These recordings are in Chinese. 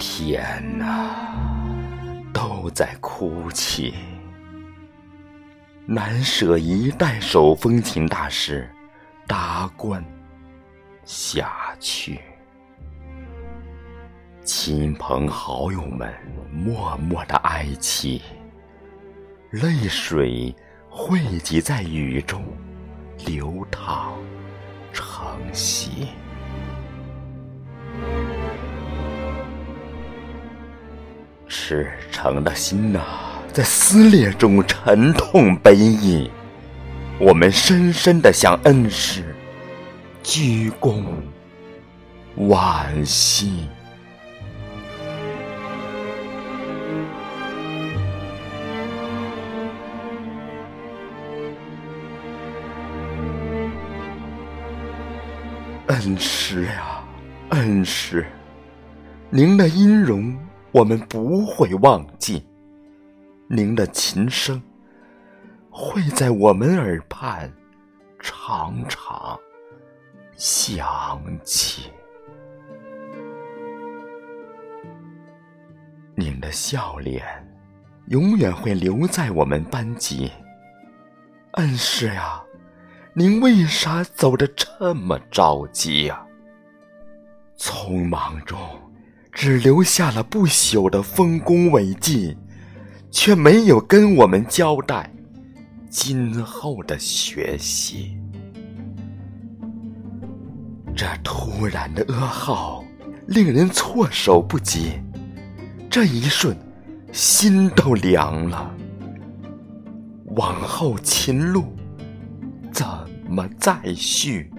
天呐，都在哭泣。难舍一代手风琴大师达观下去，亲朋好友们默默的哀泣，泪水汇集在雨中流淌成溪。赤诚的心呐，在撕裂中沉痛悲泣。我们深深的向恩师鞠躬惋惜。恩师呀，恩师，您的音容。我们不会忘记您的琴声，会在我们耳畔常常响起。您的笑脸永远会留在我们班级。恩师呀，您为啥走得这么着急呀？匆忙中。只留下了不朽的丰功伟绩，却没有跟我们交代今后的学习。这突然的噩耗令人措手不及，这一瞬心都凉了。往后秦路怎么再续？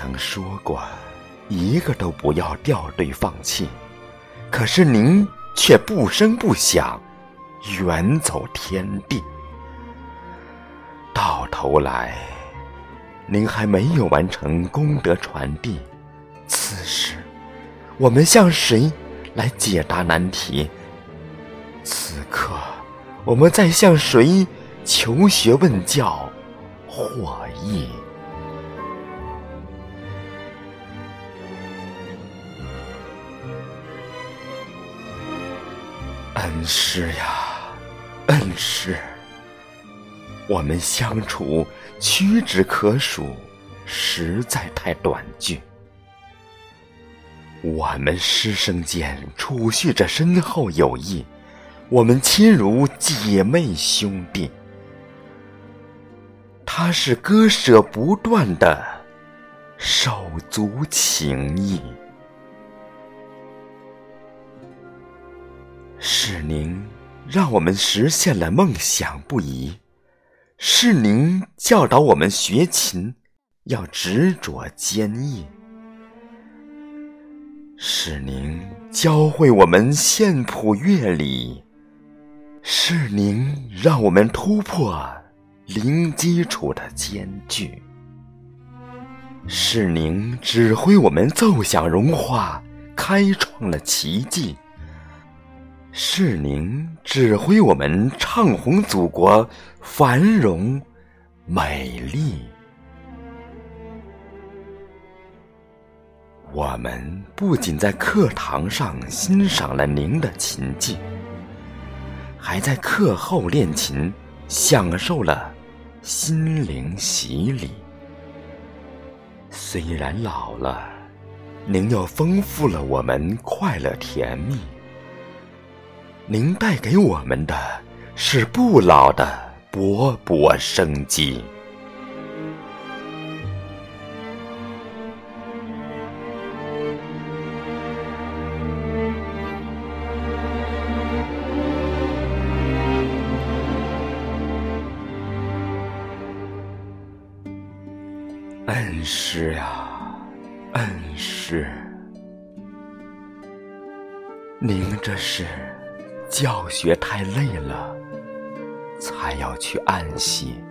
曾说过，一个都不要掉队放弃，可是您却不声不响，远走天地。到头来，您还没有完成功德传递。此时，我们向谁来解答难题？此刻，我们在向谁求学问教获益？恩师呀，恩师，我们相处屈指可数，实在太短句。我们师生间储蓄着深厚友谊，我们亲如姐妹兄弟。他是割舍不断的手足情谊。是您让我们实现了梦想不移，是您教导我们学琴要执着坚毅，是您教会我们线谱乐理，是您让我们突破零基础的艰巨，是您指挥我们奏响荣华，开创了奇迹。是您指挥我们唱红祖国繁荣美丽。我们不仅在课堂上欣赏了您的琴技，还在课后练琴，享受了心灵洗礼。虽然老了，您又丰富了我们快乐甜蜜。您带给我们的是不老的勃勃生机。恩师呀，恩师，您这是？教学太累了，才要去安息。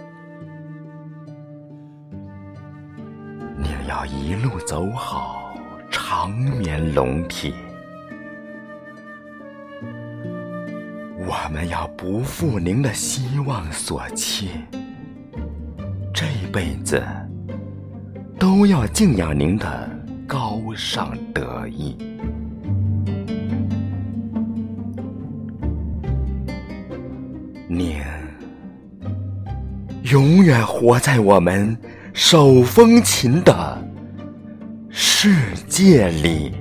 您要一路走好，长眠龙体。我们要不负您的希望所期，这辈子都要敬仰您的高尚德义。永远活在我们手风琴的世界里。